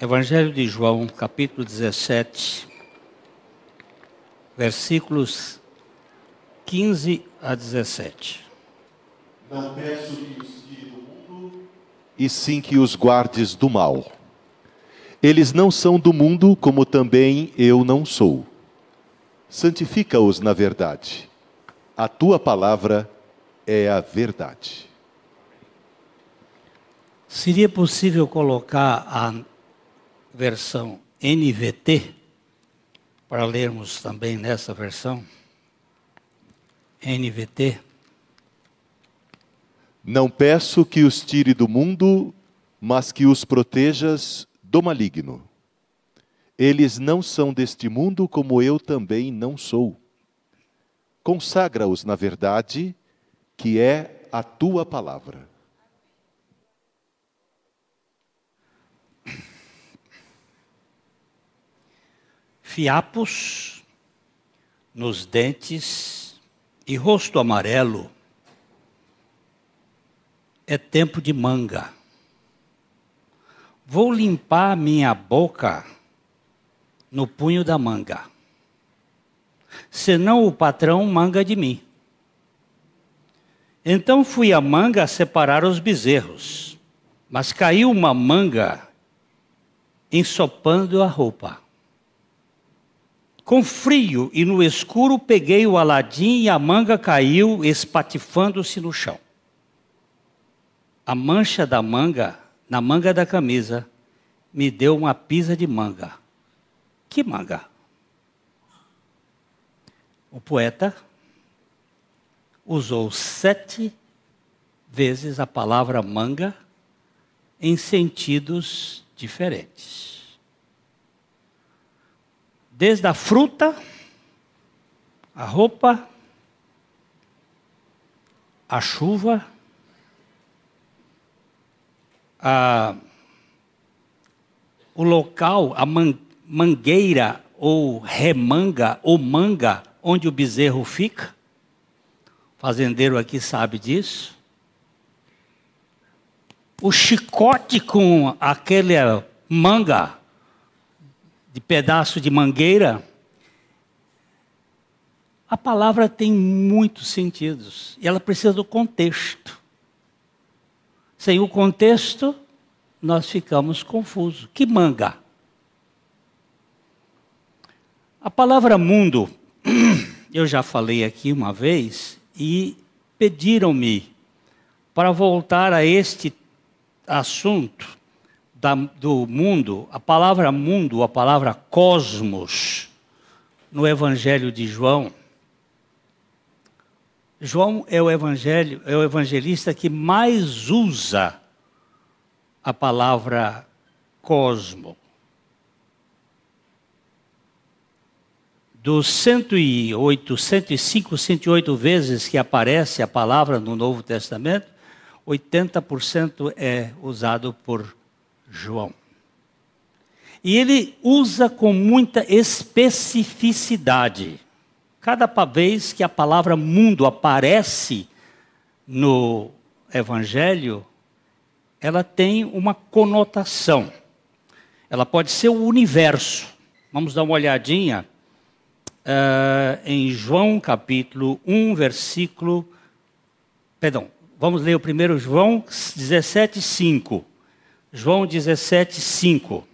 Evangelho de João, capítulo 17, versículos 15 a 17. Não peço que os tire do mundo, e sim que os guardes do mal. Eles não são do mundo, como também eu não sou. Santifica-os na verdade. A tua palavra é a verdade. Seria possível colocar a versão NVT para lermos também nessa versão? NVT. Não peço que os tire do mundo, mas que os protejas do maligno. Eles não são deste mundo, como eu também não sou. Consagra-os na verdade, que é a tua palavra. Fiapos nos dentes e rosto amarelo é tempo de manga. Vou limpar minha boca no punho da manga. Senão o patrão manga de mim. Então fui à manga separar os bezerros, mas caiu uma manga ensopando a roupa. Com frio e no escuro peguei o aladim e a manga caiu espatifando-se no chão a mancha da manga, na manga da camisa, me deu uma pisa de manga. Que manga? O poeta usou sete vezes a palavra manga em sentidos diferentes. Desde a fruta, a roupa, a chuva, a, o local, a man, mangueira ou remanga ou manga onde o bezerro fica. Fazendeiro aqui sabe disso. O chicote com aquele manga de pedaço de mangueira. A palavra tem muitos sentidos e ela precisa do contexto. Sem o contexto, nós ficamos confusos. Que manga? A palavra mundo, eu já falei aqui uma vez e pediram-me para voltar a este assunto da, do mundo, a palavra mundo, a palavra cosmos, no Evangelho de João, João é o evangelho, é o evangelista que mais usa a palavra cosmo. Dos 108, 105, 108 vezes que aparece a palavra no Novo Testamento, 80% é usado por João. E ele usa com muita especificidade. Cada vez que a palavra mundo aparece no Evangelho, ela tem uma conotação. Ela pode ser o universo. Vamos dar uma olhadinha uh, em João capítulo 1, versículo. Perdão, vamos ler o primeiro João 17, 5. João 17, 5.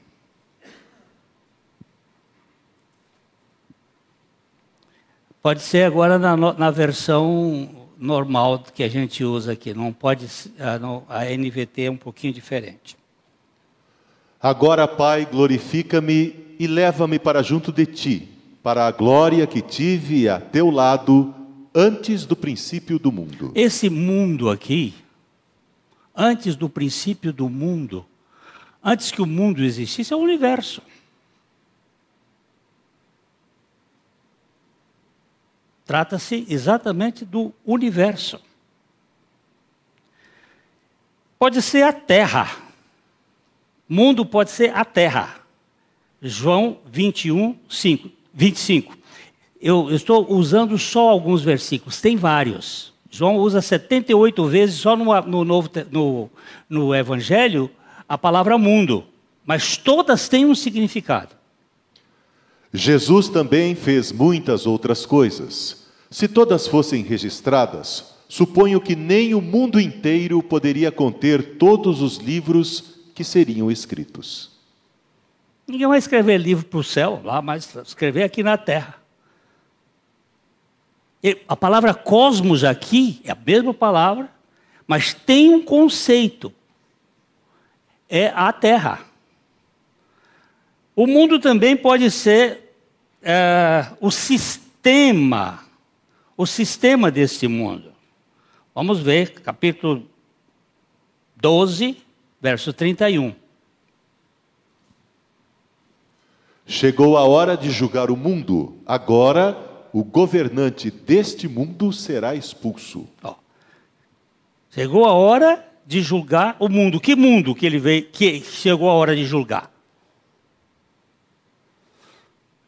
Pode ser agora na, na versão normal que a gente usa aqui, não pode a, a NVT é um pouquinho diferente. Agora, Pai, glorifica-me e leva-me para junto de ti, para a glória que tive a teu lado antes do princípio do mundo. Esse mundo aqui, antes do princípio do mundo, antes que o mundo existisse, é o universo. Trata-se exatamente do universo. Pode ser a Terra. Mundo pode ser a Terra. João 21, 5, 25. Eu, eu estou usando só alguns versículos, tem vários. João usa 78 vezes só no, no, novo, no, no Evangelho a palavra mundo. mas todas têm um significado. Jesus também fez muitas outras coisas. Se todas fossem registradas, suponho que nem o mundo inteiro poderia conter todos os livros que seriam escritos. Ninguém vai escrever livro para o céu lá, mas escrever aqui na terra. A palavra cosmos aqui é a mesma palavra, mas tem um conceito. É a terra. O mundo também pode ser é, o sistema, o sistema deste mundo. Vamos ver, capítulo 12, verso 31. Chegou a hora de julgar o mundo. Agora, o governante deste mundo será expulso. Ó. Chegou a hora de julgar o mundo. Que mundo que ele veio, que chegou a hora de julgar?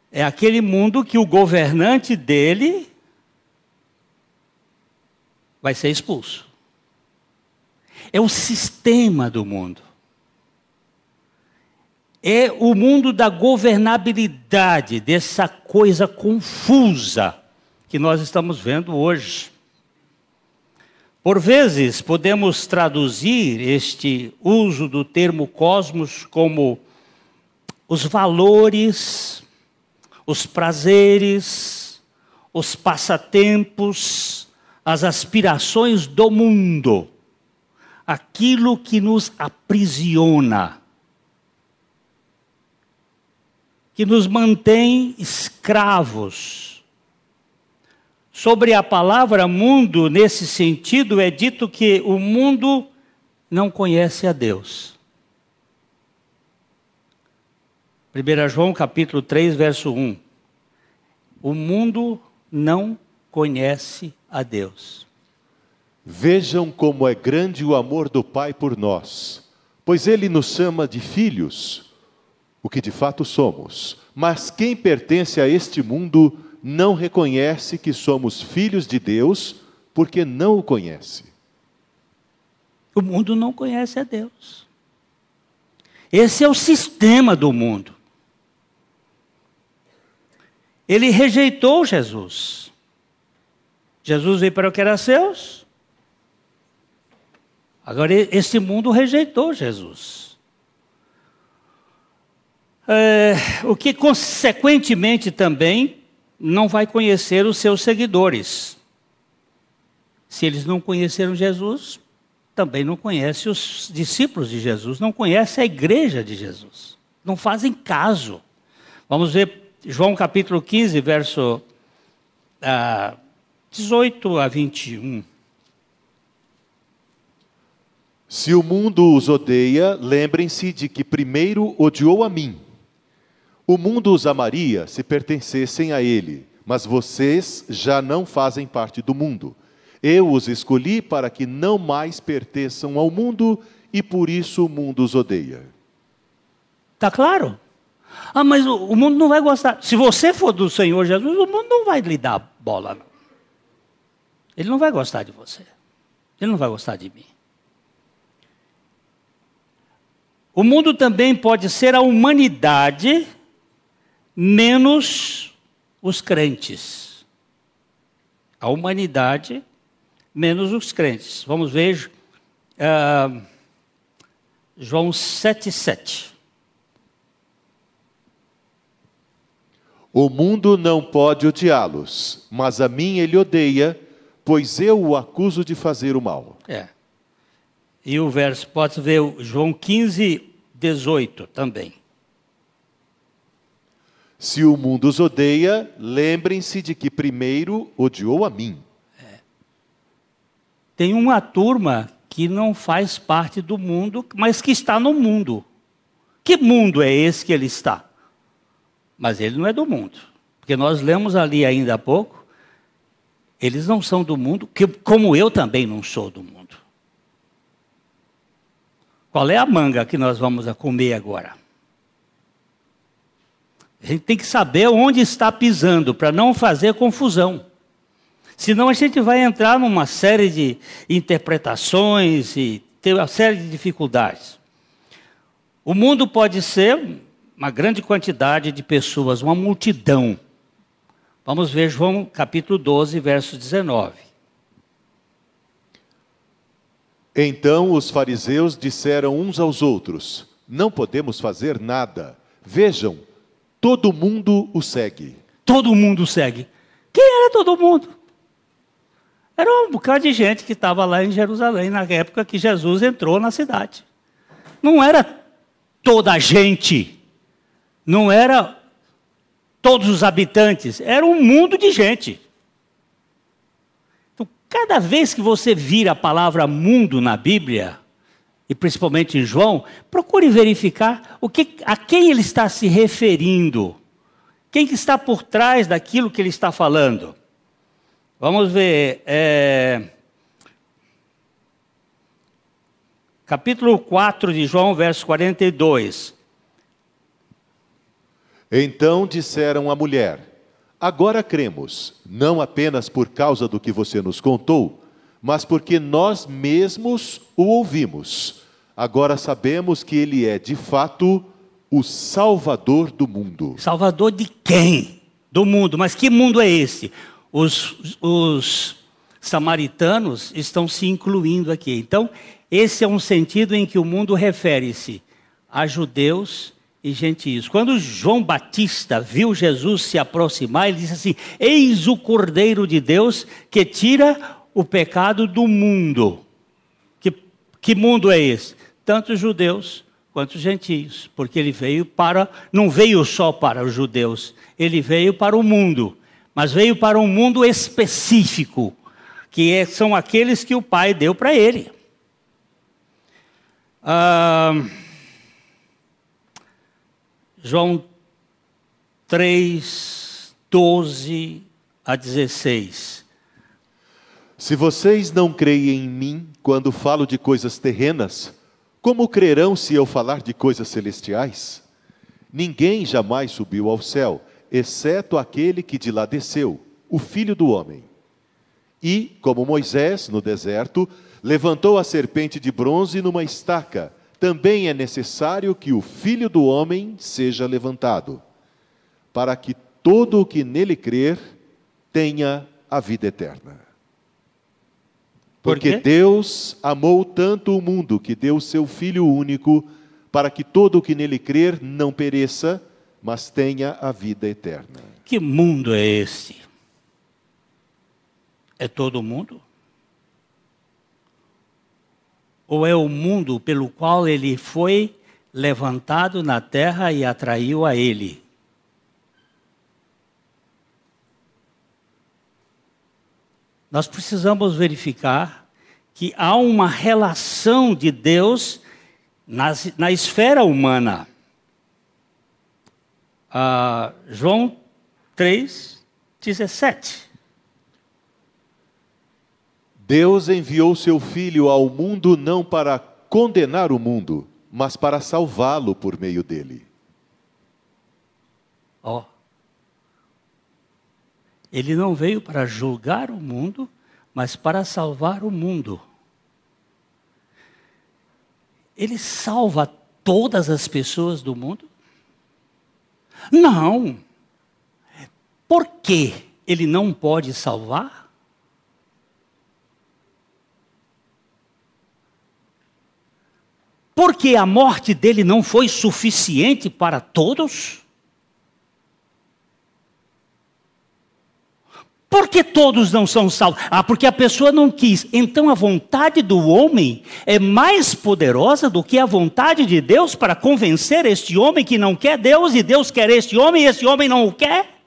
É aquele mundo que o governante dele vai ser expulso. É o sistema do mundo é o mundo da governabilidade, dessa coisa confusa que nós estamos vendo hoje. Por vezes, podemos traduzir este uso do termo cosmos como os valores, os prazeres, os passatempos, as aspirações do mundo, aquilo que nos aprisiona que nos mantém escravos. Sobre a palavra mundo, nesse sentido, é dito que o mundo não conhece a Deus. 1 João capítulo 3, verso 1. O mundo não conhece a Deus. Vejam como é grande o amor do Pai por nós, pois Ele nos chama de filhos o que de fato somos. Mas quem pertence a este mundo não reconhece que somos filhos de Deus, porque não o conhece. O mundo não conhece a Deus. Esse é o sistema do mundo. Ele rejeitou Jesus. Jesus veio para o que era seus. Agora, esse mundo rejeitou Jesus é, o que consequentemente também não vai conhecer os seus seguidores. Se eles não conheceram Jesus, também não conhecem os discípulos de Jesus, não conhecem a igreja de Jesus, não fazem caso. Vamos ver João capítulo 15, verso ah, 18 a 21. Se o mundo os odeia, lembrem-se de que primeiro odiou a mim. O mundo os amaria se pertencessem a ele, mas vocês já não fazem parte do mundo. Eu os escolhi para que não mais pertençam ao mundo e por isso o mundo os odeia. Está claro? Ah, mas o, o, mundo não vai gostar. Se você for do Senhor Jesus, o mundo não vai lhe dar bola. Não. Ele não vai gostar de você. Ele não vai gostar de mim. O mundo também pode ser a humanidade menos os crentes. A humanidade, menos os crentes. Vamos ver uh, João 7,7. O mundo não pode odiá-los, mas a mim ele odeia, pois eu o acuso de fazer o mal. É. E o verso, pode ver João 15, 18 também. Se o mundo os odeia, lembrem-se de que primeiro odiou a mim. É. Tem uma turma que não faz parte do mundo, mas que está no mundo. Que mundo é esse que ele está? Mas ele não é do mundo. Porque nós lemos ali ainda há pouco, eles não são do mundo, que, como eu também não sou do mundo. Qual é a manga que nós vamos comer agora? A gente tem que saber onde está pisando para não fazer confusão. Senão a gente vai entrar numa série de interpretações e ter uma série de dificuldades. O mundo pode ser uma grande quantidade de pessoas, uma multidão. Vamos ver João capítulo 12, verso 19. Então os fariseus disseram uns aos outros: Não podemos fazer nada. Vejam, todo mundo o segue. Todo mundo segue. Quem era todo mundo? Era um bocado de gente que estava lá em Jerusalém na época que Jesus entrou na cidade. Não era toda a gente, não era todos os habitantes, era um mundo de gente. Então, cada vez que você vira a palavra mundo na Bíblia, e principalmente em João, procure verificar o que, a quem ele está se referindo. Quem que está por trás daquilo que ele está falando. Vamos ver. É, capítulo 4 de João, verso 42. Então disseram à mulher: Agora cremos, não apenas por causa do que você nos contou, mas porque nós mesmos o ouvimos. Agora sabemos que ele é, de fato, o Salvador do mundo. Salvador de quem? Do mundo. Mas que mundo é esse? Os, os samaritanos estão se incluindo aqui. Então, esse é um sentido em que o mundo refere-se a judeus e gentios. Quando João Batista viu Jesus se aproximar, ele disse assim: Eis o Cordeiro de Deus que tira o pecado do mundo. Que, que mundo é esse? Tanto judeus quanto gentios, porque ele veio para, não veio só para os judeus, ele veio para o mundo, mas veio para um mundo específico, que é, são aqueles que o Pai deu para ele. Ah, João 3, 12 a 16. Se vocês não creem em mim quando falo de coisas terrenas, como crerão se eu falar de coisas celestiais? Ninguém jamais subiu ao céu, exceto aquele que de lá desceu, o Filho do Homem. E, como Moisés, no deserto, levantou a serpente de bronze numa estaca, também é necessário que o Filho do Homem seja levantado, para que todo o que nele crer tenha a vida eterna. Porque Deus amou tanto o mundo que deu seu Filho único, para que todo o que nele crer não pereça, mas tenha a vida eterna. Que mundo é esse? É todo mundo? ou é o mundo pelo qual ele foi levantado na terra e atraiu a ele? Nós precisamos verificar que há uma relação de Deus na, na esfera humana. Ah, João 3, 17. Deus enviou seu Filho ao mundo não para condenar o mundo, mas para salvá-lo por meio dele. Ó. Oh. Ele não veio para julgar o mundo, mas para salvar o mundo. Ele salva todas as pessoas do mundo? Não. Por que ele não pode salvar? Porque a morte dele não foi suficiente para todos? Porque todos não são salvos? Ah, porque a pessoa não quis. Então a vontade do homem é mais poderosa do que a vontade de Deus para convencer este homem que não quer Deus e Deus quer este homem e este homem não o quer?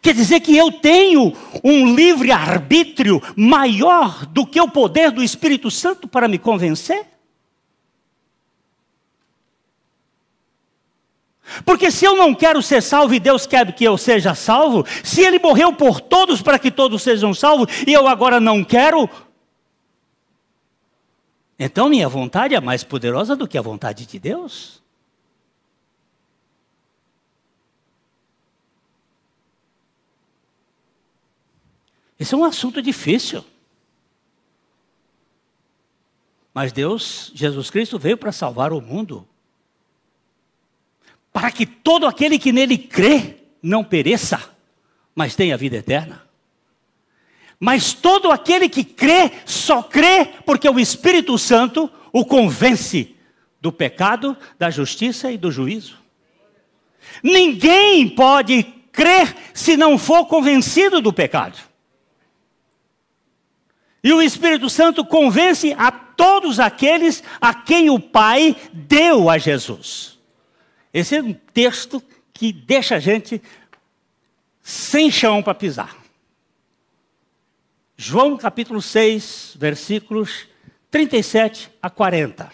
Quer dizer que eu tenho um livre arbítrio maior do que o poder do Espírito Santo para me convencer? Porque se eu não quero ser salvo e Deus quer que eu seja salvo, se Ele morreu por todos para que todos sejam salvos e eu agora não quero, então minha vontade é mais poderosa do que a vontade de Deus? Esse é um assunto difícil. Mas Deus, Jesus Cristo, veio para salvar o mundo. Para que todo aquele que nele crê não pereça, mas tenha vida eterna. Mas todo aquele que crê, só crê porque o Espírito Santo o convence do pecado, da justiça e do juízo. Ninguém pode crer se não for convencido do pecado. E o Espírito Santo convence a todos aqueles a quem o Pai deu a Jesus. Esse é um texto que deixa a gente sem chão para pisar. João capítulo 6, versículos 37 a 40.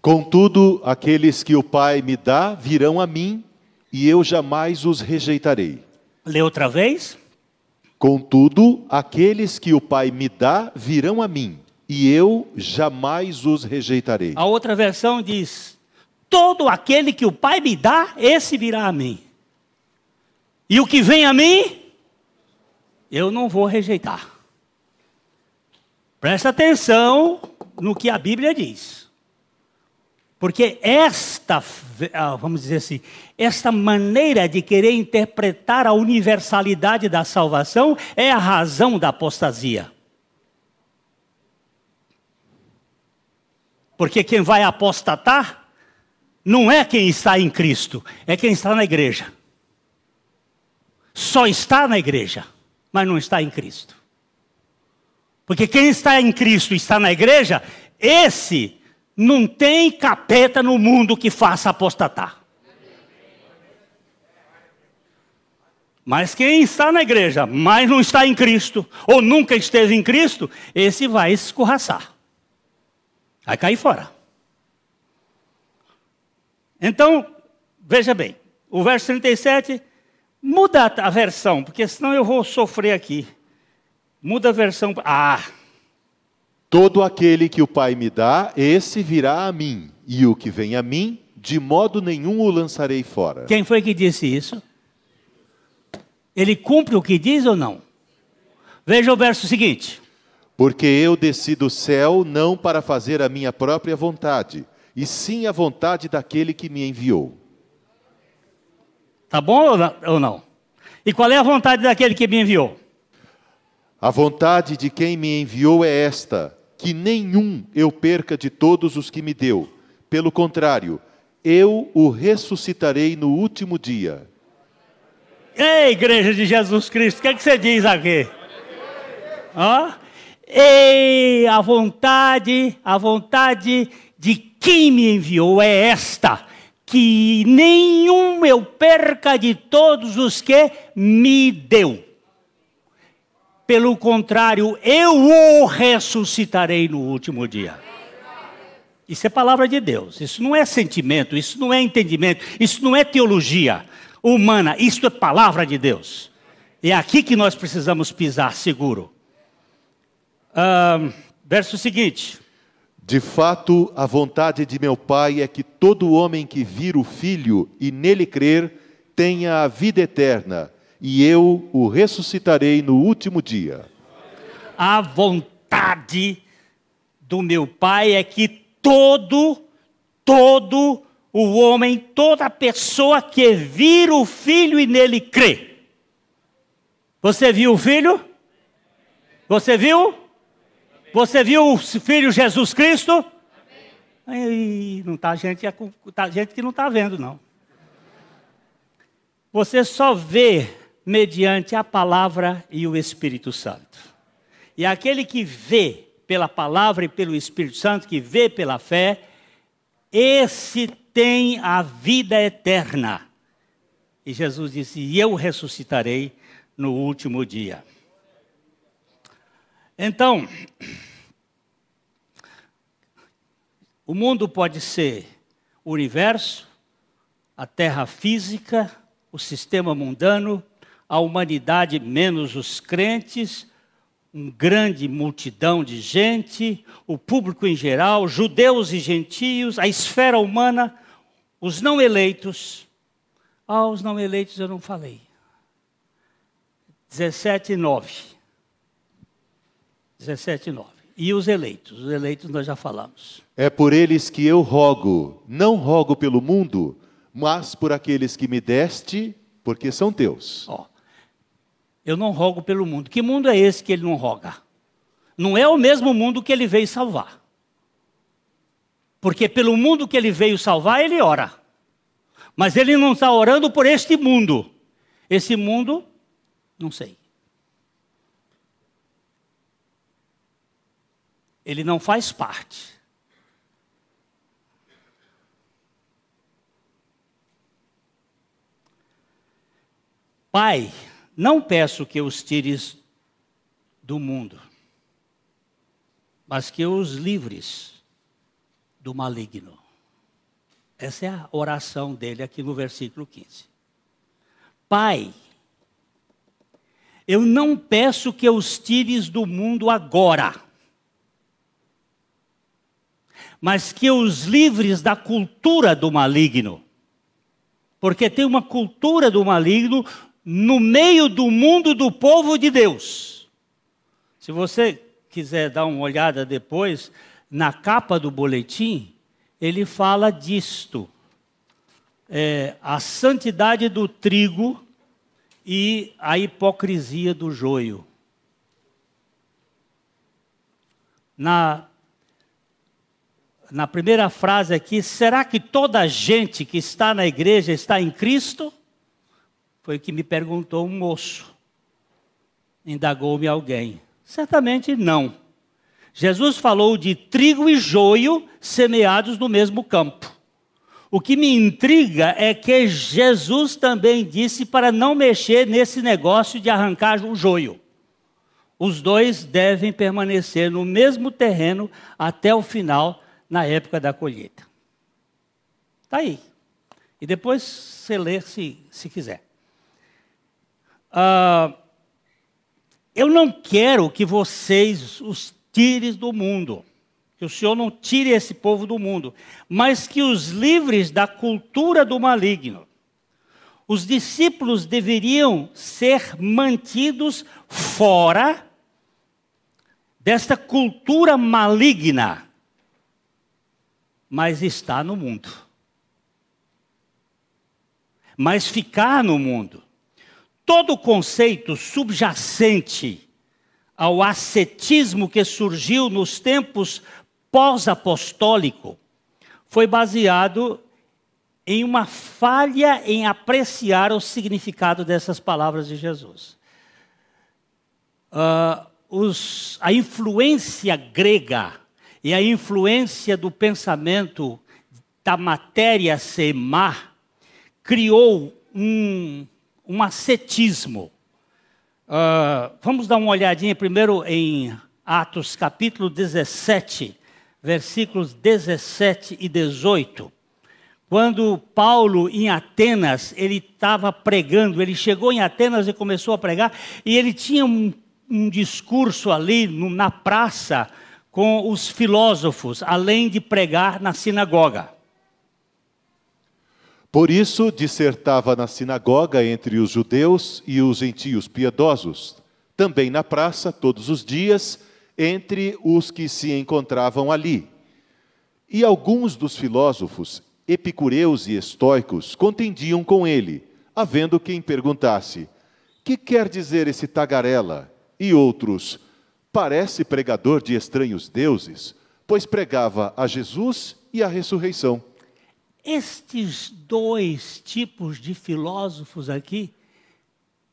Contudo, aqueles que o Pai me dá virão a mim, e eu jamais os rejeitarei. Lê outra vez. Contudo, aqueles que o Pai me dá virão a mim, e eu jamais os rejeitarei. A outra versão diz: Todo aquele que o Pai me dá, esse virá a mim. E o que vem a mim, eu não vou rejeitar. Presta atenção no que a Bíblia diz. Porque esta, ah, vamos dizer assim, esta maneira de querer interpretar a universalidade da salvação é a razão da apostasia. Porque quem vai apostatar não é quem está em Cristo, é quem está na igreja. Só está na igreja, mas não está em Cristo. Porque quem está em Cristo e está na igreja, esse não tem capeta no mundo que faça apostatar. Mas quem está na igreja, mas não está em Cristo, ou nunca esteve em Cristo, esse vai escorraçar. Vai cair fora. Então, veja bem, o verso 37, muda a versão, porque senão eu vou sofrer aqui. Muda a versão. Ah! Todo aquele que o Pai me dá, esse virá a mim, e o que vem a mim, de modo nenhum o lançarei fora. Quem foi que disse isso? Ele cumpre o que diz ou não? Veja o verso seguinte. Porque eu desci do céu não para fazer a minha própria vontade, e sim a vontade daquele que me enviou. Tá bom ou não? E qual é a vontade daquele que me enviou? A vontade de quem me enviou é esta: que nenhum eu perca de todos os que me deu. Pelo contrário, eu o ressuscitarei no último dia. Ei, igreja de Jesus Cristo, o que, é que você diz aqui? Ó, ei, a vontade, a vontade de quem me enviou é esta: que nenhum eu perca de todos os que me deu. Pelo contrário, eu o ressuscitarei no último dia. Isso é palavra de Deus. Isso não é sentimento, isso não é entendimento, isso não é teologia humana, isso é palavra de Deus. É aqui que nós precisamos pisar seguro. verso seguinte. De fato, a vontade de meu Pai é que todo homem que vir o Filho e nele crer tenha a vida eterna, e eu o ressuscitarei no último dia. A vontade do meu Pai é que todo, todo o homem, toda pessoa que vir o Filho e nele crê. Você viu o Filho? Você viu? Você viu o Filho Jesus Cristo? Aí, não tá gente, tá gente que não está vendo, não. Você só vê mediante a palavra e o Espírito Santo. E aquele que vê pela palavra e pelo Espírito Santo, que vê pela fé, esse tem a vida eterna. E Jesus disse: E eu ressuscitarei no último dia. Então, o mundo pode ser o universo, a terra física, o sistema mundano, a humanidade menos os crentes, uma grande multidão de gente, o público em geral, judeus e gentios, a esfera humana, os não eleitos. Ah, os não eleitos eu não falei. 17, 9. 17, 9. E os eleitos? Os eleitos nós já falamos. É por eles que eu rogo, não rogo pelo mundo, mas por aqueles que me deste, porque são teus. Ó, eu não rogo pelo mundo. Que mundo é esse que ele não roga? Não é o mesmo mundo que ele veio salvar. Porque pelo mundo que ele veio salvar, ele ora. Mas ele não está orando por este mundo. Esse mundo, não sei. Ele não faz parte. Pai, não peço que os tires do mundo, mas que os livres do maligno. Essa é a oração dele aqui no versículo 15. Pai, eu não peço que os tires do mundo agora, mas que os livres da cultura do maligno. Porque tem uma cultura do maligno no meio do mundo do povo de Deus. Se você quiser dar uma olhada depois, na capa do boletim, ele fala disto. É, a santidade do trigo e a hipocrisia do joio. Na, na primeira frase aqui, será que toda a gente que está na igreja está em Cristo? Foi o que me perguntou um moço. Indagou-me alguém. Certamente não. Jesus falou de trigo e joio semeados no mesmo campo. O que me intriga é que Jesus também disse para não mexer nesse negócio de arrancar o joio. Os dois devem permanecer no mesmo terreno até o final, na época da colheita. Está aí. E depois você lê se, se quiser. Ah, eu não quero que vocês os tires do mundo, que o Senhor não tire esse povo do mundo, mas que os livres da cultura do maligno. Os discípulos deveriam ser mantidos fora desta cultura maligna, mas está no mundo. Mas ficar no mundo. Todo conceito subjacente ao ascetismo que surgiu nos tempos pós-apostólico foi baseado em uma falha em apreciar o significado dessas palavras de Jesus. Uh, os, a influência grega e a influência do pensamento da matéria semar criou um, um ascetismo. Uh, vamos dar uma olhadinha primeiro em Atos capítulo 17, versículos 17 e 18. Quando Paulo em Atenas, ele estava pregando, ele chegou em Atenas e começou a pregar, e ele tinha um, um discurso ali no, na praça com os filósofos, além de pregar na sinagoga. Por isso, dissertava na sinagoga entre os judeus e os gentios piedosos, também na praça, todos os dias, entre os que se encontravam ali. E alguns dos filósofos, epicureus e estoicos, contendiam com ele, havendo quem perguntasse: Que quer dizer esse tagarela? E outros: Parece pregador de estranhos deuses, pois pregava a Jesus e a ressurreição. Estes dois tipos de filósofos aqui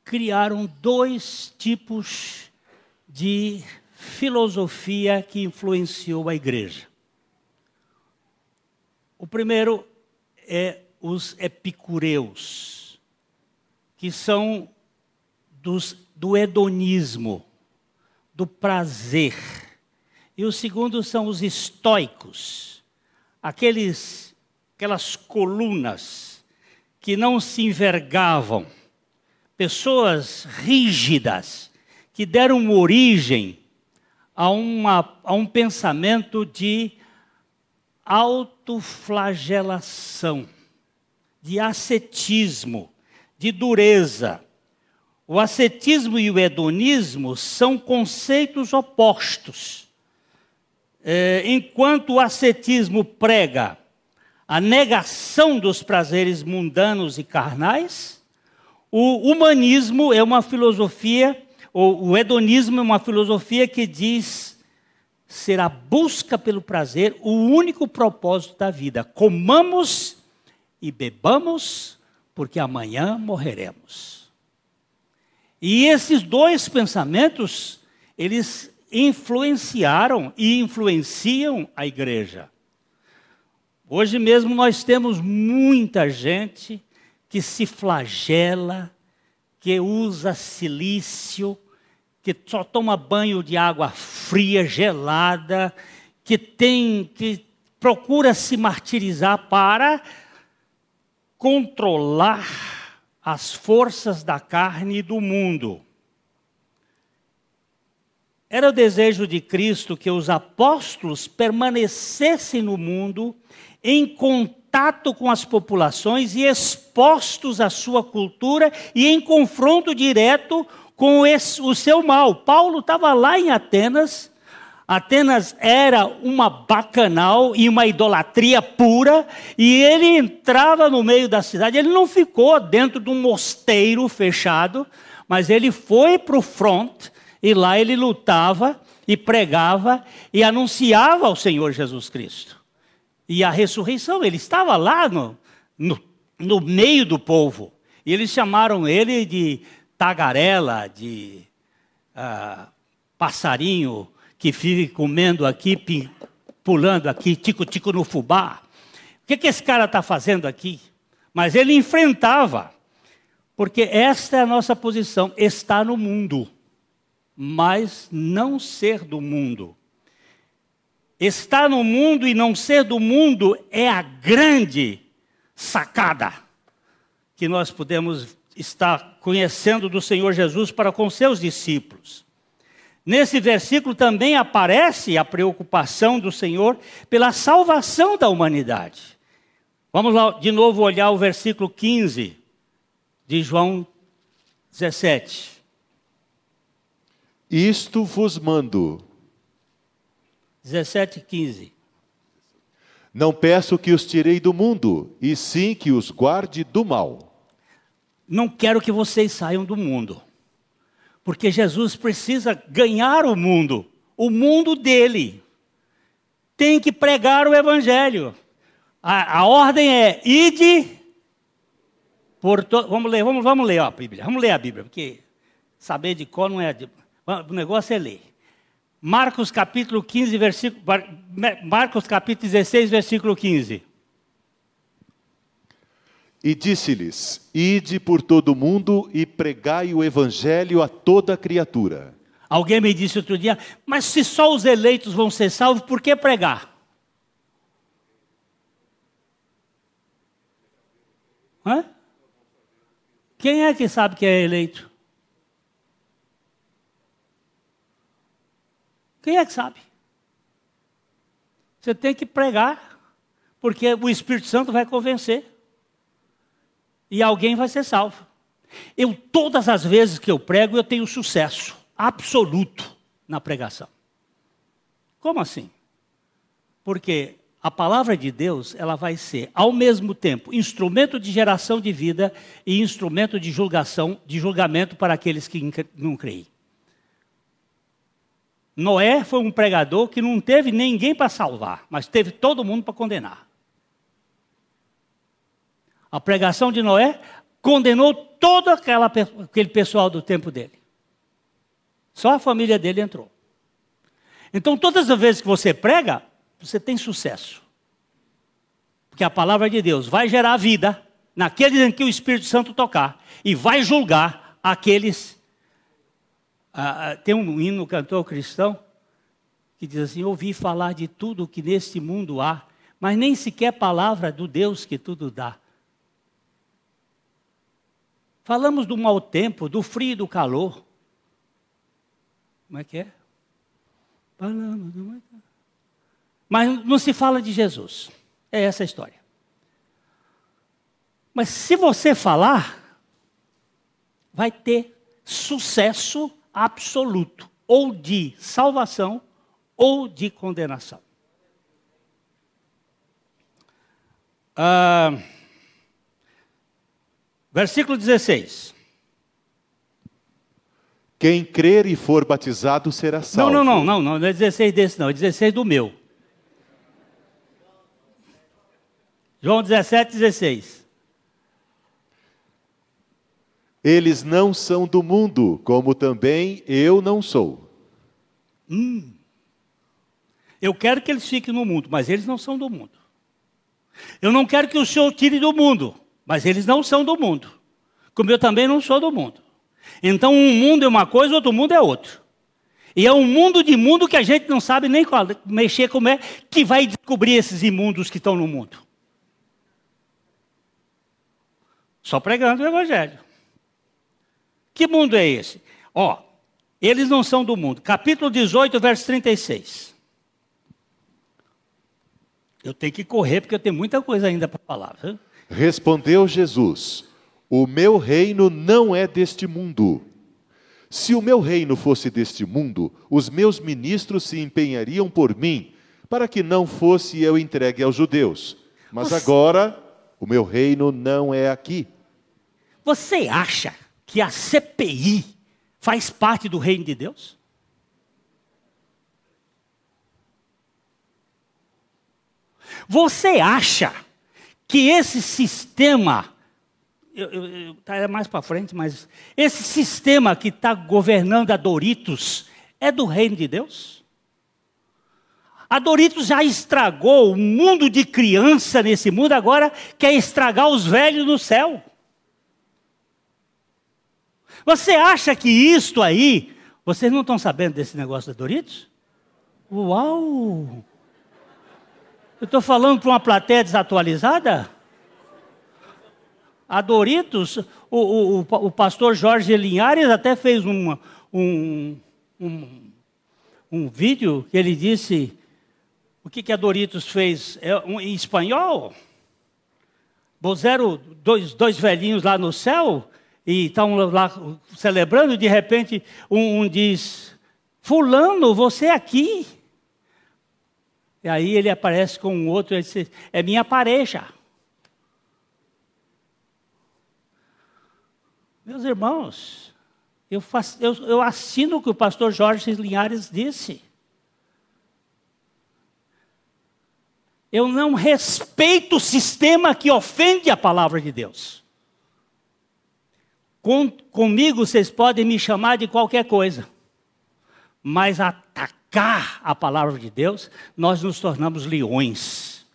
criaram dois tipos de filosofia que influenciou a igreja. O primeiro é os epicureus, que são dos, do hedonismo, do prazer. E o segundo são os estoicos, aqueles aquelas colunas que não se envergavam, pessoas rígidas que deram origem a, uma, a um pensamento de autoflagelação, de ascetismo, de dureza. O ascetismo e o hedonismo são conceitos opostos. é, enquanto o ascetismo prega a negação dos prazeres mundanos e carnais, o humanismo é uma filosofia, ou o hedonismo é uma filosofia que diz ser a busca pelo prazer o único propósito da vida. Comamos e bebamos, porque amanhã morreremos. E esses dois pensamentos, eles influenciaram e influenciam a igreja. Hoje mesmo nós temos muita gente que se flagela, que usa silício, que só toma banho de água fria, gelada, que tem que procura se martirizar para controlar as forças da carne e do mundo. Era o desejo de Cristo que os apóstolos permanecessem no mundo em contato com as populações e expostos à sua cultura e em confronto direto com esse, o seu mal. Paulo estava lá em Atenas. Atenas era uma bacanal e uma idolatria pura, e ele entrava no meio da cidade. Ele não ficou dentro de um mosteiro fechado, mas ele foi para o front e lá ele lutava e pregava e anunciava o Senhor Jesus Cristo e a ressurreição. Ele estava lá no, no, no meio do povo. E eles chamaram ele de tagarela, de uh, passarinho que fica comendo aqui, pulando aqui, tico-tico no fubá. O que, que esse cara está fazendo aqui? Mas ele enfrentava, porque esta é a nossa posição: estar no mundo, mas não ser do mundo. Estar no mundo e não ser do mundo é a grande sacada que nós podemos estar conhecendo do Senhor Jesus para com seus discípulos. Nesse versículo também aparece a preocupação do Senhor pela salvação da humanidade. Vamos lá de novo olhar o versículo 15 de João 17. Isto vos mando 17, 15. Não peço que os tirei do mundo, e sim que os guarde do mal. Não quero que vocês saiam do mundo, porque Jesus precisa ganhar o mundo, o mundo dele. Tem que pregar o evangelho. A, a ordem é: ide por to... Vamos ler, vamos, vamos ler ó, a Bíblia. Vamos ler a Bíblia, porque saber de qual não é. O negócio é ler. Marcos capítulo 15, versículo, Marcos capítulo 16, versículo 15. E disse-lhes: Ide por todo o mundo e pregai o evangelho a toda criatura. Alguém me disse outro dia, mas se só os eleitos vão ser salvos, por que pregar? Hã? Quem é que sabe que é eleito? Quem é que sabe? Você tem que pregar, porque o Espírito Santo vai convencer. E alguém vai ser salvo. Eu, todas as vezes que eu prego, eu tenho sucesso absoluto na pregação. Como assim? Porque a palavra de Deus, ela vai ser, ao mesmo tempo, instrumento de geração de vida e instrumento de julgação, de julgamento para aqueles que não creem. Noé foi um pregador que não teve ninguém para salvar, mas teve todo mundo para condenar. A pregação de Noé condenou todo aquela, aquele pessoal do tempo dele. Só a família dele entrou. Então, todas as vezes que você prega, você tem sucesso. Porque a palavra de Deus vai gerar vida naqueles em que o Espírito Santo tocar e vai julgar aqueles ah, tem um hino cantor cristão que diz assim: Ouvi falar de tudo que neste mundo há, mas nem sequer palavra do Deus que tudo dá. Falamos do mau tempo, do frio e do calor. Como é que é? Falamos do mau Mas não se fala de Jesus. É essa a história. Mas se você falar, vai ter sucesso absoluto, ou de salvação, ou de condenação. Ah, versículo 16. Quem crer e for batizado será salvo. Não, não, não, não, não é 16 desse não, é 16 do meu. João 17, 16. Eles não são do mundo, como também eu não sou. Hum. Eu quero que eles fiquem no mundo, mas eles não são do mundo. Eu não quero que o Senhor tire do mundo, mas eles não são do mundo. Como eu também não sou do mundo. Então, um mundo é uma coisa, outro mundo é outro. E é um mundo de mundo que a gente não sabe nem qual, mexer como é, que vai descobrir esses imundos que estão no mundo. Só pregando o Evangelho. Que mundo é esse? Ó, eles não são do mundo. Capítulo 18, verso 36. Eu tenho que correr porque eu tenho muita coisa ainda para falar. Viu? Respondeu Jesus: O meu reino não é deste mundo. Se o meu reino fosse deste mundo, os meus ministros se empenhariam por mim, para que não fosse eu entregue aos judeus. Mas Você... agora, o meu reino não é aqui. Você acha que a CPI faz parte do reino de Deus? Você acha que esse sistema, está é mais para frente, mas esse sistema que está governando a Doritos é do reino de Deus? A Doritos já estragou o mundo de criança nesse mundo, agora quer estragar os velhos no céu. Você acha que isto aí, vocês não estão sabendo desse negócio da Doritos? Uau! Eu estou falando para uma plateia desatualizada? A Doritos, o, o, o, pastor Jorge Linhares até fez uma, um, um, um vídeo que ele disse o que, que a Doritos fez é um, em espanhol. Puseram dois, dois velhinhos lá no céu e estão lá celebrando, e de repente um, um diz: Fulano, você é aqui. E aí ele aparece com um outro e É minha pareja. Meus irmãos, eu, faço, eu, eu assino o que o pastor Jorge Linhares disse. Eu não respeito o sistema que ofende a palavra de Deus. Com, comigo vocês podem me chamar de qualquer coisa, mas atacar a palavra de Deus, nós nos tornamos leões.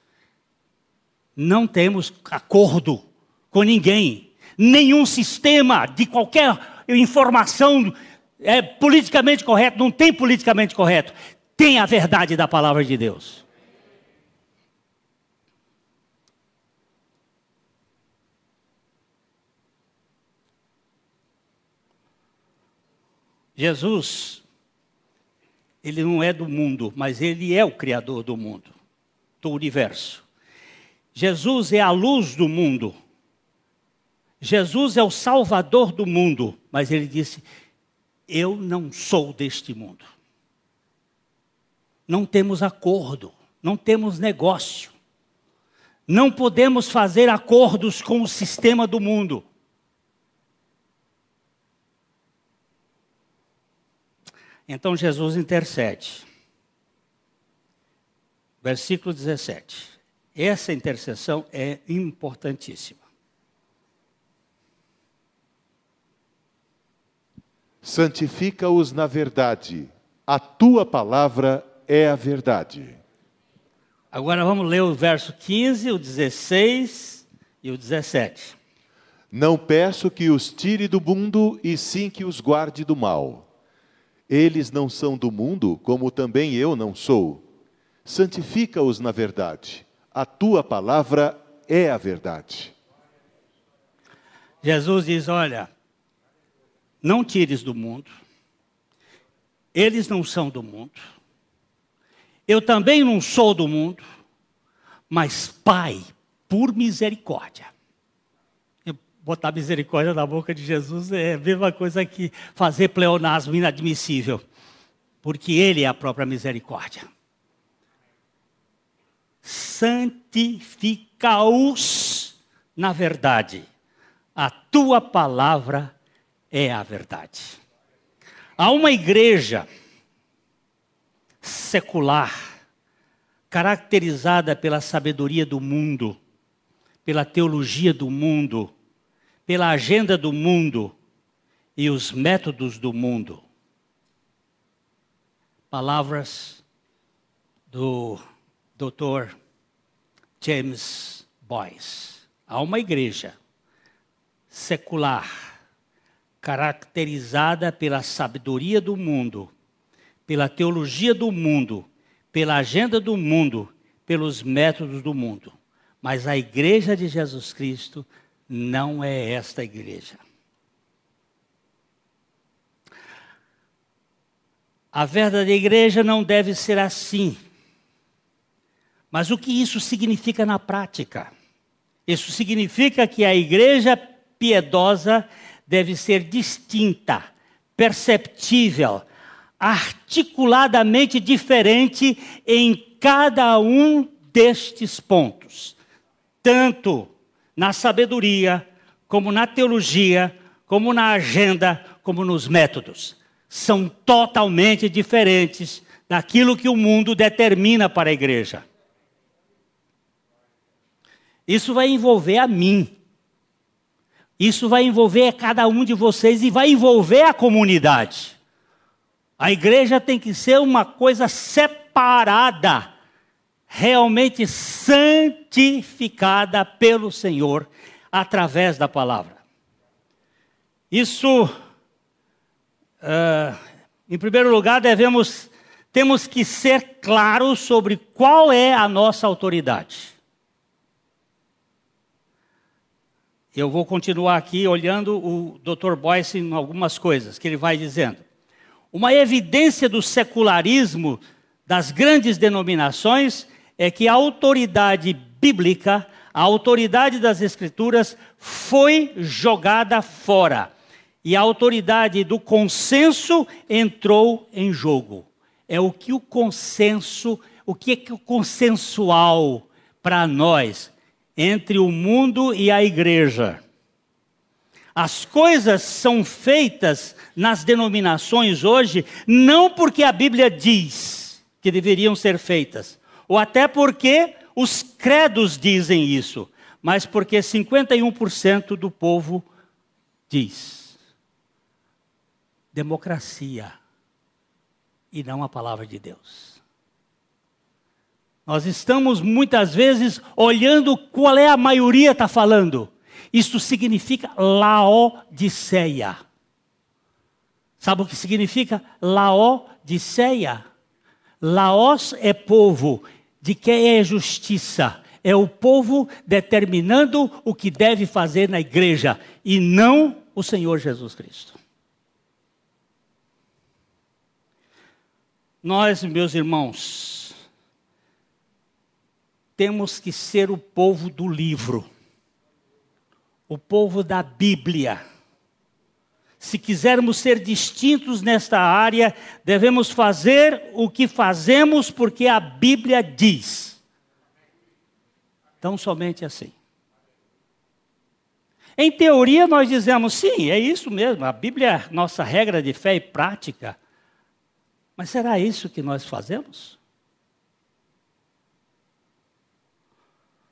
Não temos acordo com ninguém, nenhum sistema de qualquer informação é politicamente correto, não tem politicamente correto, tem a verdade da palavra de Deus. Jesus, ele não é do mundo, mas ele é o criador do mundo, do universo. Jesus é a luz do mundo. Jesus é o salvador do mundo, mas ele disse: Eu não sou deste mundo. Não temos acordo, não temos negócio. Não podemos fazer acordos com o sistema do mundo. Então Jesus intercede. Versículo 17. Essa intercessão é importantíssima. Santifica-os na verdade, a tua palavra é a verdade. Agora vamos ler o verso 15, o 16 e o 17. Não peço que os tire do mundo, e sim que os guarde do mal. Eles não são do mundo, como também eu não sou. Santifica-os na verdade. A tua palavra é a verdade. Jesus diz: Olha, não tires do mundo. Eles não são do mundo. Eu também não sou do mundo. Mas, Pai, por misericórdia, botar misericórdia na boca de Jesus é a mesma coisa que fazer pleonasmo inadmissível. porque Ele é a própria misericórdia. Santifica-os na verdade. A tua palavra é a verdade. Há uma igreja secular, caracterizada pela sabedoria do mundo, pela teologia do mundo, pela agenda do mundo e os métodos do mundo. Palavras do Dr. James Boyce. Há uma igreja secular, caracterizada pela sabedoria do mundo, pela teologia do mundo, pela agenda do mundo, pelos métodos do mundo. Mas a igreja de Jesus Cristo não é esta igreja. A verdadeira igreja não deve ser assim. Mas o que isso significa na prática? Isso significa que a igreja piedosa deve ser distinta, perceptível, articuladamente diferente em cada um destes pontos, tanto na sabedoria, como na teologia, como na agenda, como nos métodos. São totalmente diferentes daquilo que o mundo determina para a igreja. Isso vai envolver a mim. Isso vai envolver cada um de vocês e vai envolver a comunidade. A igreja tem que ser uma coisa separada, realmente santificada pelo Senhor através da palavra. Isso, uh, em primeiro lugar, devemos, temos que ser claros sobre qual é a nossa autoridade. Eu vou continuar aqui olhando o Dr. Boyce em algumas coisas que ele vai dizendo. Uma evidência do secularismo das grandes denominações é que a autoridade bíblica, a autoridade das Escrituras, foi jogada fora. E a autoridade do consenso entrou em jogo. É o que o consenso, o que é, que o consensual para nós entre o mundo e a igreja. As coisas são feitas nas denominações hoje não porque a Bíblia diz que deveriam ser feitas, ou até porque os credos dizem isso, mas porque 51% do povo diz. Democracia e não a palavra de Deus. Nós estamos muitas vezes olhando qual é a maioria está falando. Isso significa Laodiceia. Sabe o que significa Laodiceia? Laos é povo, de quem é justiça. É o povo determinando o que deve fazer na igreja e não o Senhor Jesus Cristo. Nós, meus irmãos, temos que ser o povo do livro, o povo da Bíblia. Se quisermos ser distintos nesta área, devemos fazer o que fazemos porque a Bíblia diz. Então, somente assim. Em teoria, nós dizemos, sim, é isso mesmo, a Bíblia é nossa regra de fé e prática. Mas será isso que nós fazemos?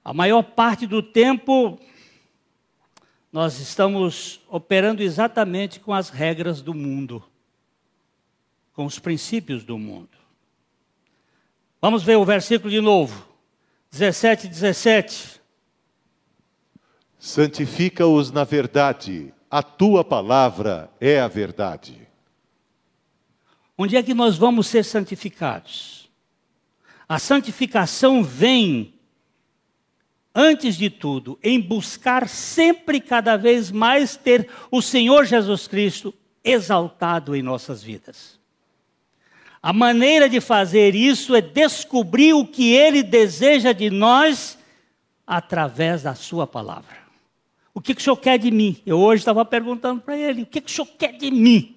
A maior parte do tempo, nós estamos operando exatamente com as regras do mundo, com os princípios do mundo. Vamos ver o versículo de novo, 17, 17. Santifica-os na verdade, a tua palavra é a verdade. Onde é que nós vamos ser santificados? A santificação vem antes de tudo, em buscar sempre cada vez mais ter o Senhor Jesus Cristo exaltado em nossas vidas. A maneira de fazer isso é descobrir o que Ele deseja de nós através da Sua palavra. O que, que o Senhor quer de mim? Eu hoje estava perguntando para Ele: o que, que o Senhor quer de mim?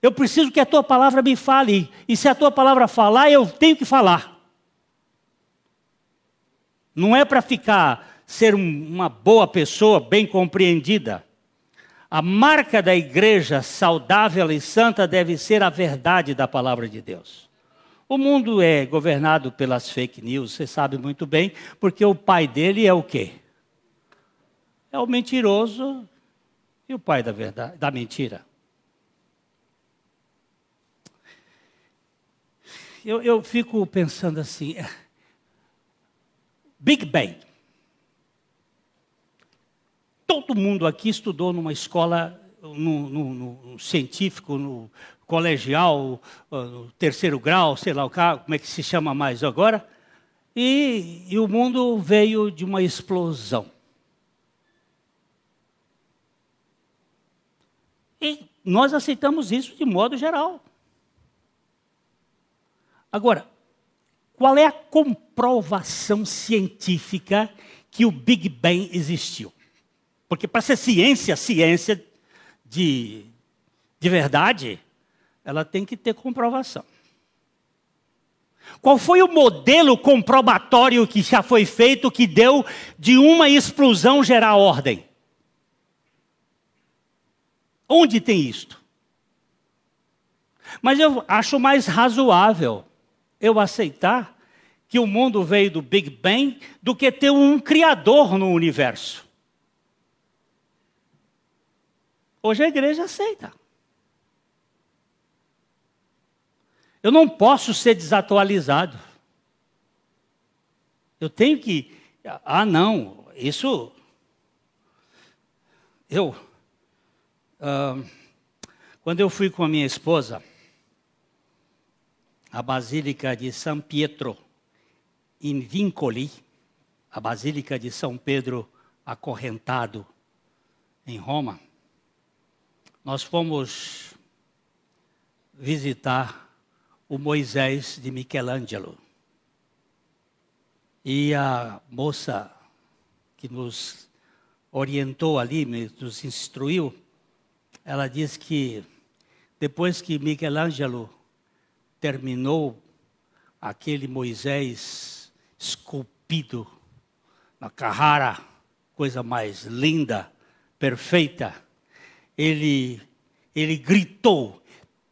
Eu preciso que a tua palavra me fale. E se a tua palavra falar, eu tenho que falar. Não é para ficar, ser uma boa pessoa, bem compreendida. A marca da igreja saudável e santa deve ser a verdade da palavra de Deus. O mundo é governado pelas fake news, você sabe muito bem, porque o pai dele é o quê? É o mentiroso e o pai da verdade, da mentira. Eu, eu fico pensando assim, Big Bang. Todo mundo aqui estudou numa escola, no, no, no científico, no colegial, no terceiro grau, sei lá como é que se chama mais agora. E, e o mundo veio de uma explosão. E nós aceitamos isso de modo geral. Agora, qual é a comprovação científica que o Big Bang existiu? Porque para ser ciência, ciência de, de verdade, ela tem que ter comprovação. Qual foi o modelo comprobatório que já foi feito que deu de uma explosão gerar ordem? Onde tem isto? Mas eu acho mais razoável eu aceitar que o mundo veio do Big Bang do que ter um criador no universo. Hoje a igreja aceita. Eu não posso ser desatualizado. Eu tenho que. Ah, não, isso. Eu. Uh, quando eu fui com a minha esposa, a Basílica de São Pietro, em Vincoli, a Basílica de São Pedro acorrentado, em Roma, nós fomos visitar o Moisés de Michelangelo. E a moça que nos orientou ali, nos instruiu, ela disse que depois que Michelangelo terminou aquele Moisés esculpido na Carrara, coisa mais linda, perfeita, ele, ele gritou: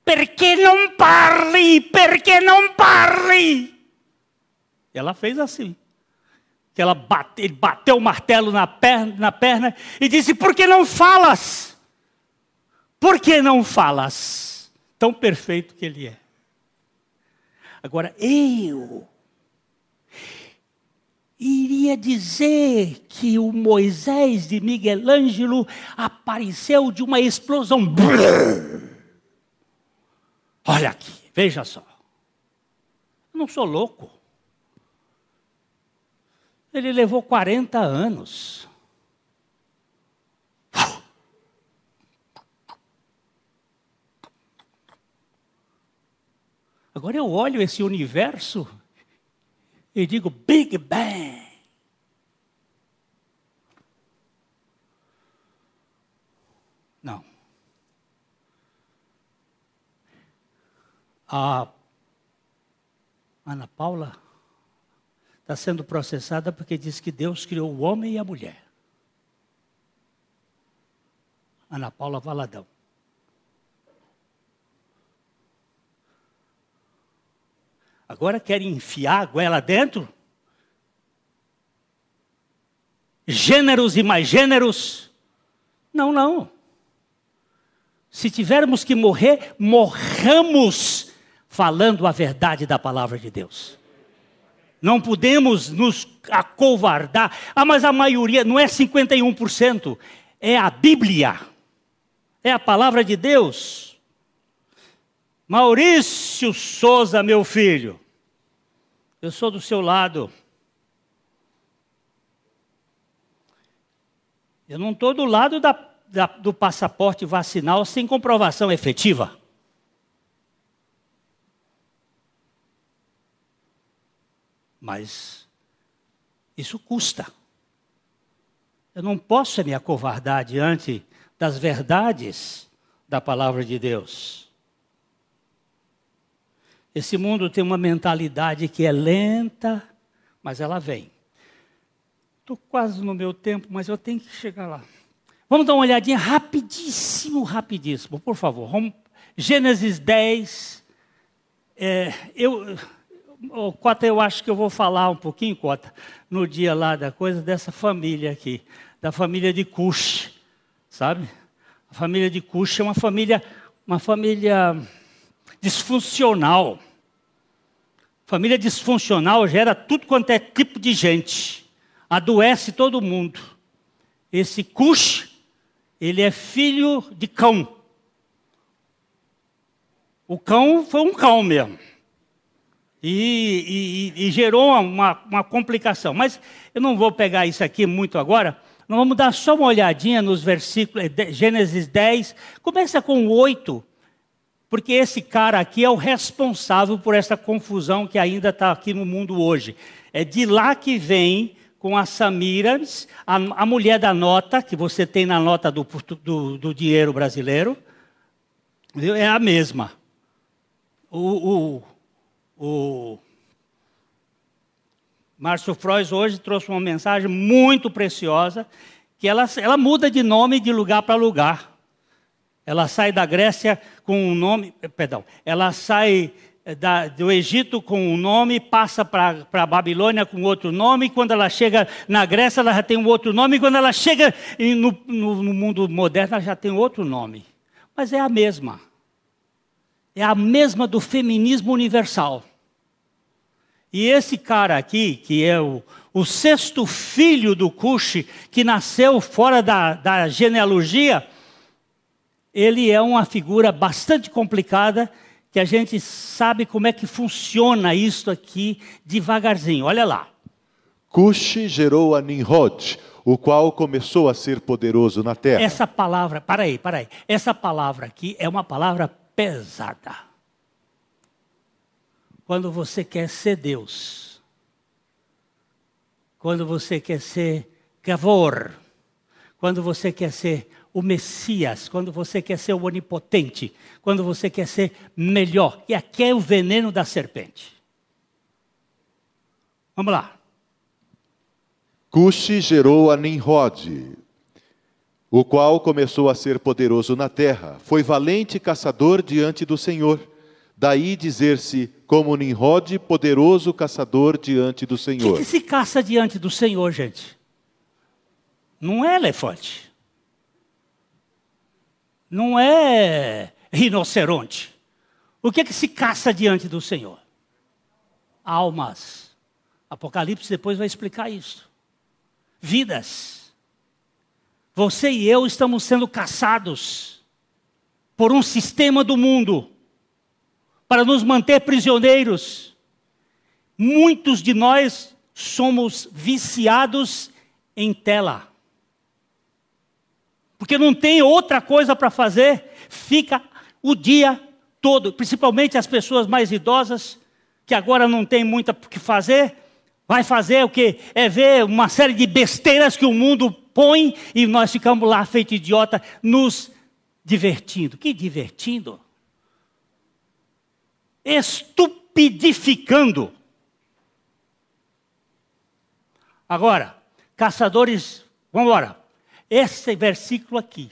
Perché não parli? Perché não parli? Ela fez assim. Que ela bate, ele bateu o martelo na perna, na perna e disse: Por que não falas? Por que não falas? Tão perfeito que ele é. Agora, eu iria dizer que o Moisés de Miguel Ângelo apareceu de uma explosão. Olha aqui, veja só. Eu não sou louco. Ele levou 40 anos. Agora eu olho esse universo e digo Big Bang. Não. A Ana Paula está sendo processada porque diz que Deus criou o homem e a mulher. Ana Paula Valadão. Agora querem enfiar a goela dentro? Gêneros e mais gêneros? Não, não. Se tivermos que morrer, morramos falando a verdade da palavra de Deus. Não podemos nos acovardar. Ah, mas a maioria não é 51%, é a Bíblia. É a palavra de Deus. Maurício Souza, meu filho, eu sou do seu lado. Eu não estou do lado da, da, do passaporte vacinal sem comprovação efetiva. Mas isso custa. Eu não posso me acovardar diante das verdades da palavra de Deus. Esse mundo tem uma mentalidade que é lenta, mas ela vem. Estou quase no meu tempo, mas eu tenho que chegar lá. Vamos dar uma olhadinha rapidíssimo, rapidíssimo, por favor. Gênesis 10. É, eu, Cota, eu acho que eu vou falar um pouquinho, Cota, no dia lá da coisa dessa família aqui, da família de Cush, sabe? A família de Cush é uma família, uma família disfuncional. Família disfuncional gera tudo quanto é tipo de gente. Adoece todo mundo. Esse Cush, ele é filho de cão. O cão foi um cão mesmo. E, e, e gerou uma, uma, complicação. Mas eu não vou pegar isso aqui muito agora. Nós vamos dar só uma olhadinha nos versículos, Gênesis 10. Começa com 8 porque esse cara aqui é o responsável por essa confusão que ainda está aqui no mundo hoje. É de lá que vem com as Samiras, a, a mulher da nota, que você tem na nota do, do, do dinheiro brasileiro, é a mesma. O, o, o Márcio Frois hoje trouxe uma mensagem muito preciosa, que ela, ela muda de nome de lugar para lugar. Ela sai da Grécia com um nome, perdão, ela sai eh, da, do Egito com um nome, passa para a Babilônia com outro nome, quando ela chega na Grécia ela já tem um outro nome, quando ela chega no, no, no mundo moderno ela já tem outro nome. Mas é a mesma. É a mesma do feminismo universal. E esse cara aqui, que é o, o sexto filho do Cush, que nasceu fora da, da genealogia, ele é uma figura bastante complicada, que a gente sabe como é que funciona isso aqui devagarzinho. Olha lá. Cush gerou a Nimrod, o qual começou a ser poderoso na terra. Essa palavra, para aí, para aí. Essa palavra aqui é uma palavra pesada. Quando você quer ser Deus, quando você quer ser Gavor, quando você quer ser o Messias, quando você quer ser o onipotente, quando você quer ser melhor. E aqui é o veneno da serpente. Vamos lá. Cuxi gerou a Nimrod, o qual começou a ser poderoso na terra. Foi valente caçador diante do Senhor. Daí dizer-se, como Nimrod, poderoso caçador diante do Senhor. O que, que se caça diante do Senhor, gente? Não é elefante não é rinoceronte. O que é que se caça diante do Senhor? Almas. Apocalipse depois vai explicar isso. Vidas. Você e eu estamos sendo caçados por um sistema do mundo para nos manter prisioneiros. Muitos de nós somos viciados em tela porque não tem outra coisa para fazer, fica o dia todo, principalmente as pessoas mais idosas, que agora não tem muito o que fazer, vai fazer o que? É ver uma série de besteiras que o mundo põe e nós ficamos lá feito idiota, nos divertindo. Que divertindo? Estupidificando. Agora, caçadores, vamos embora. Esse versículo aqui.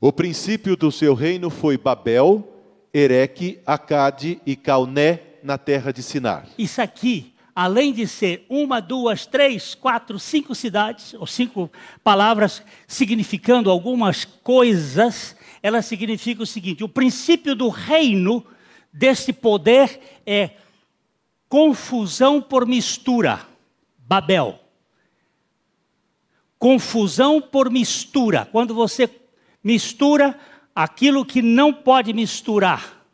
O princípio do seu reino foi Babel, Ereque, Acade e Calné na terra de Sinar. Isso aqui, além de ser uma, duas, três, quatro, cinco cidades, ou cinco palavras significando algumas coisas, ela significa o seguinte: o princípio do reino desse poder é confusão por mistura. Babel confusão por mistura. Quando você mistura aquilo que não pode misturar,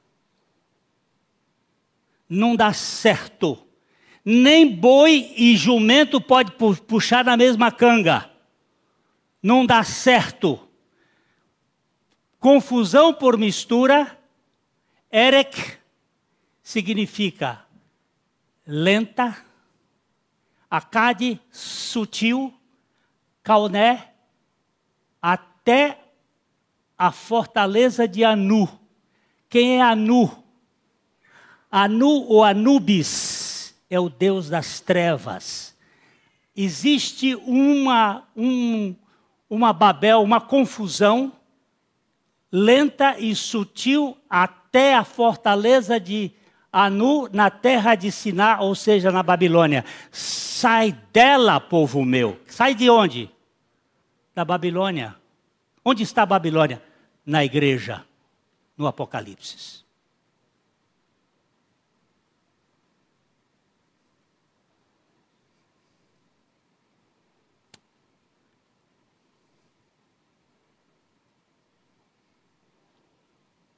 não dá certo. Nem boi e jumento pode puxar na mesma canga. Não dá certo. Confusão por mistura, erek significa lenta, acade sutil, Cauné até a fortaleza de Anu. Quem é Anu? Anu ou Anubis é o deus das trevas. Existe uma, um, uma Babel, uma confusão lenta e sutil até a fortaleza de Anu na terra de Siná, ou seja, na Babilônia. Sai dela, povo meu. Sai de onde? Da Babilônia. Onde está a Babilônia? Na igreja, no Apocalipse.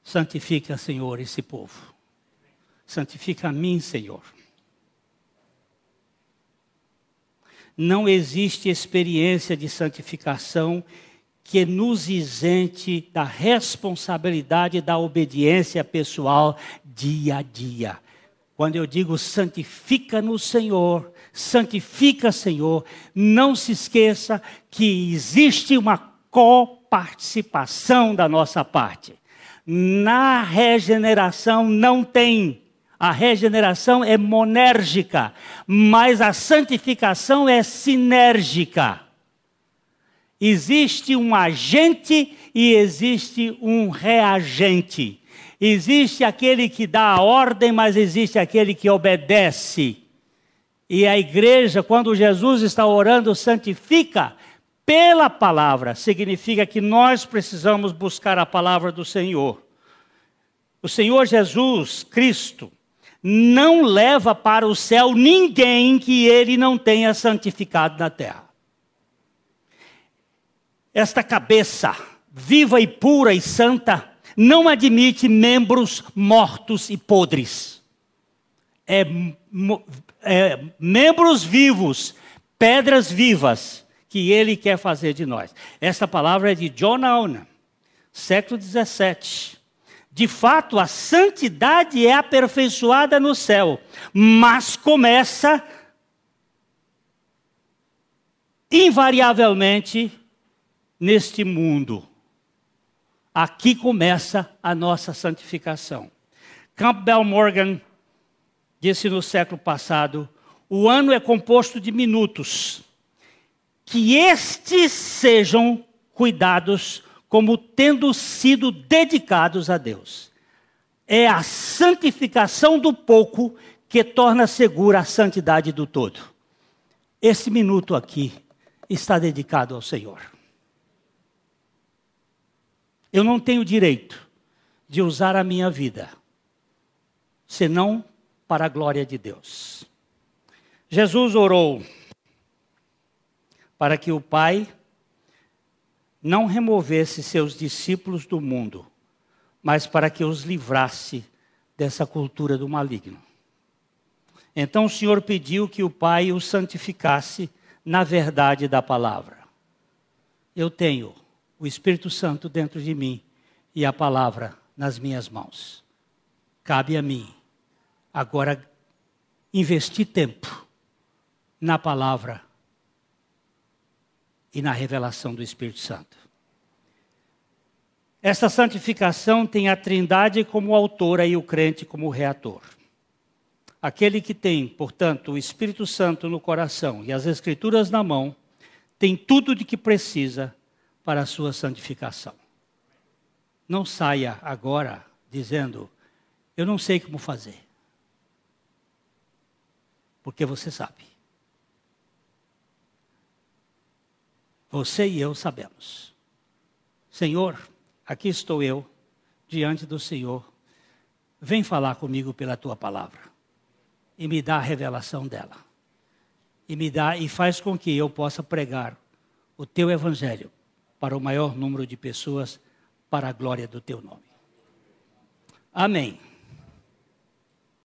Santifica, Senhor, esse povo. Santifica a mim, Senhor. Não existe experiência de santificação que nos isente da responsabilidade da obediência pessoal dia a dia. Quando eu digo santifica no Senhor, santifica, Senhor, não se esqueça que existe uma coparticipação da nossa parte. Na regeneração não tem. A regeneração é monérgica, mas a santificação é sinérgica. Existe um agente e existe um reagente. Existe aquele que dá a ordem, mas existe aquele que obedece. E a igreja, quando Jesus está orando, santifica, pela palavra, significa que nós precisamos buscar a palavra do Senhor. O Senhor Jesus Cristo não leva para o céu ninguém que ele não tenha santificado na terra. Esta cabeça, viva e pura e santa, não admite membros mortos e podres. É, é membros vivos, pedras vivas que ele quer fazer de nós. Esta palavra é de John Auna, século 17. De fato, a santidade é aperfeiçoada no céu, mas começa invariavelmente neste mundo. Aqui começa a nossa santificação. Campbell Morgan disse no século passado: o ano é composto de minutos que estes sejam cuidados como tendo sido dedicados a Deus. É a santificação do pouco que torna segura a santidade do todo. Esse minuto aqui está dedicado ao Senhor. Eu não tenho direito de usar a minha vida senão para a glória de Deus. Jesus orou para que o Pai não removesse seus discípulos do mundo, mas para que os livrasse dessa cultura do maligno. Então o Senhor pediu que o Pai os santificasse na verdade da palavra. Eu tenho o Espírito Santo dentro de mim e a palavra nas minhas mãos. Cabe a mim agora investir tempo na palavra e na revelação do Espírito Santo. Essa santificação tem a Trindade como autora e o crente como reator. Aquele que tem, portanto, o Espírito Santo no coração e as Escrituras na mão, tem tudo de que precisa para a sua santificação. Não saia agora dizendo, eu não sei como fazer. Porque você sabe. Você e eu sabemos. Senhor, aqui estou eu, diante do Senhor. Vem falar comigo pela tua palavra. E me dá a revelação dela. E me dá e faz com que eu possa pregar o teu evangelho para o maior número de pessoas para a glória do teu nome. Amém.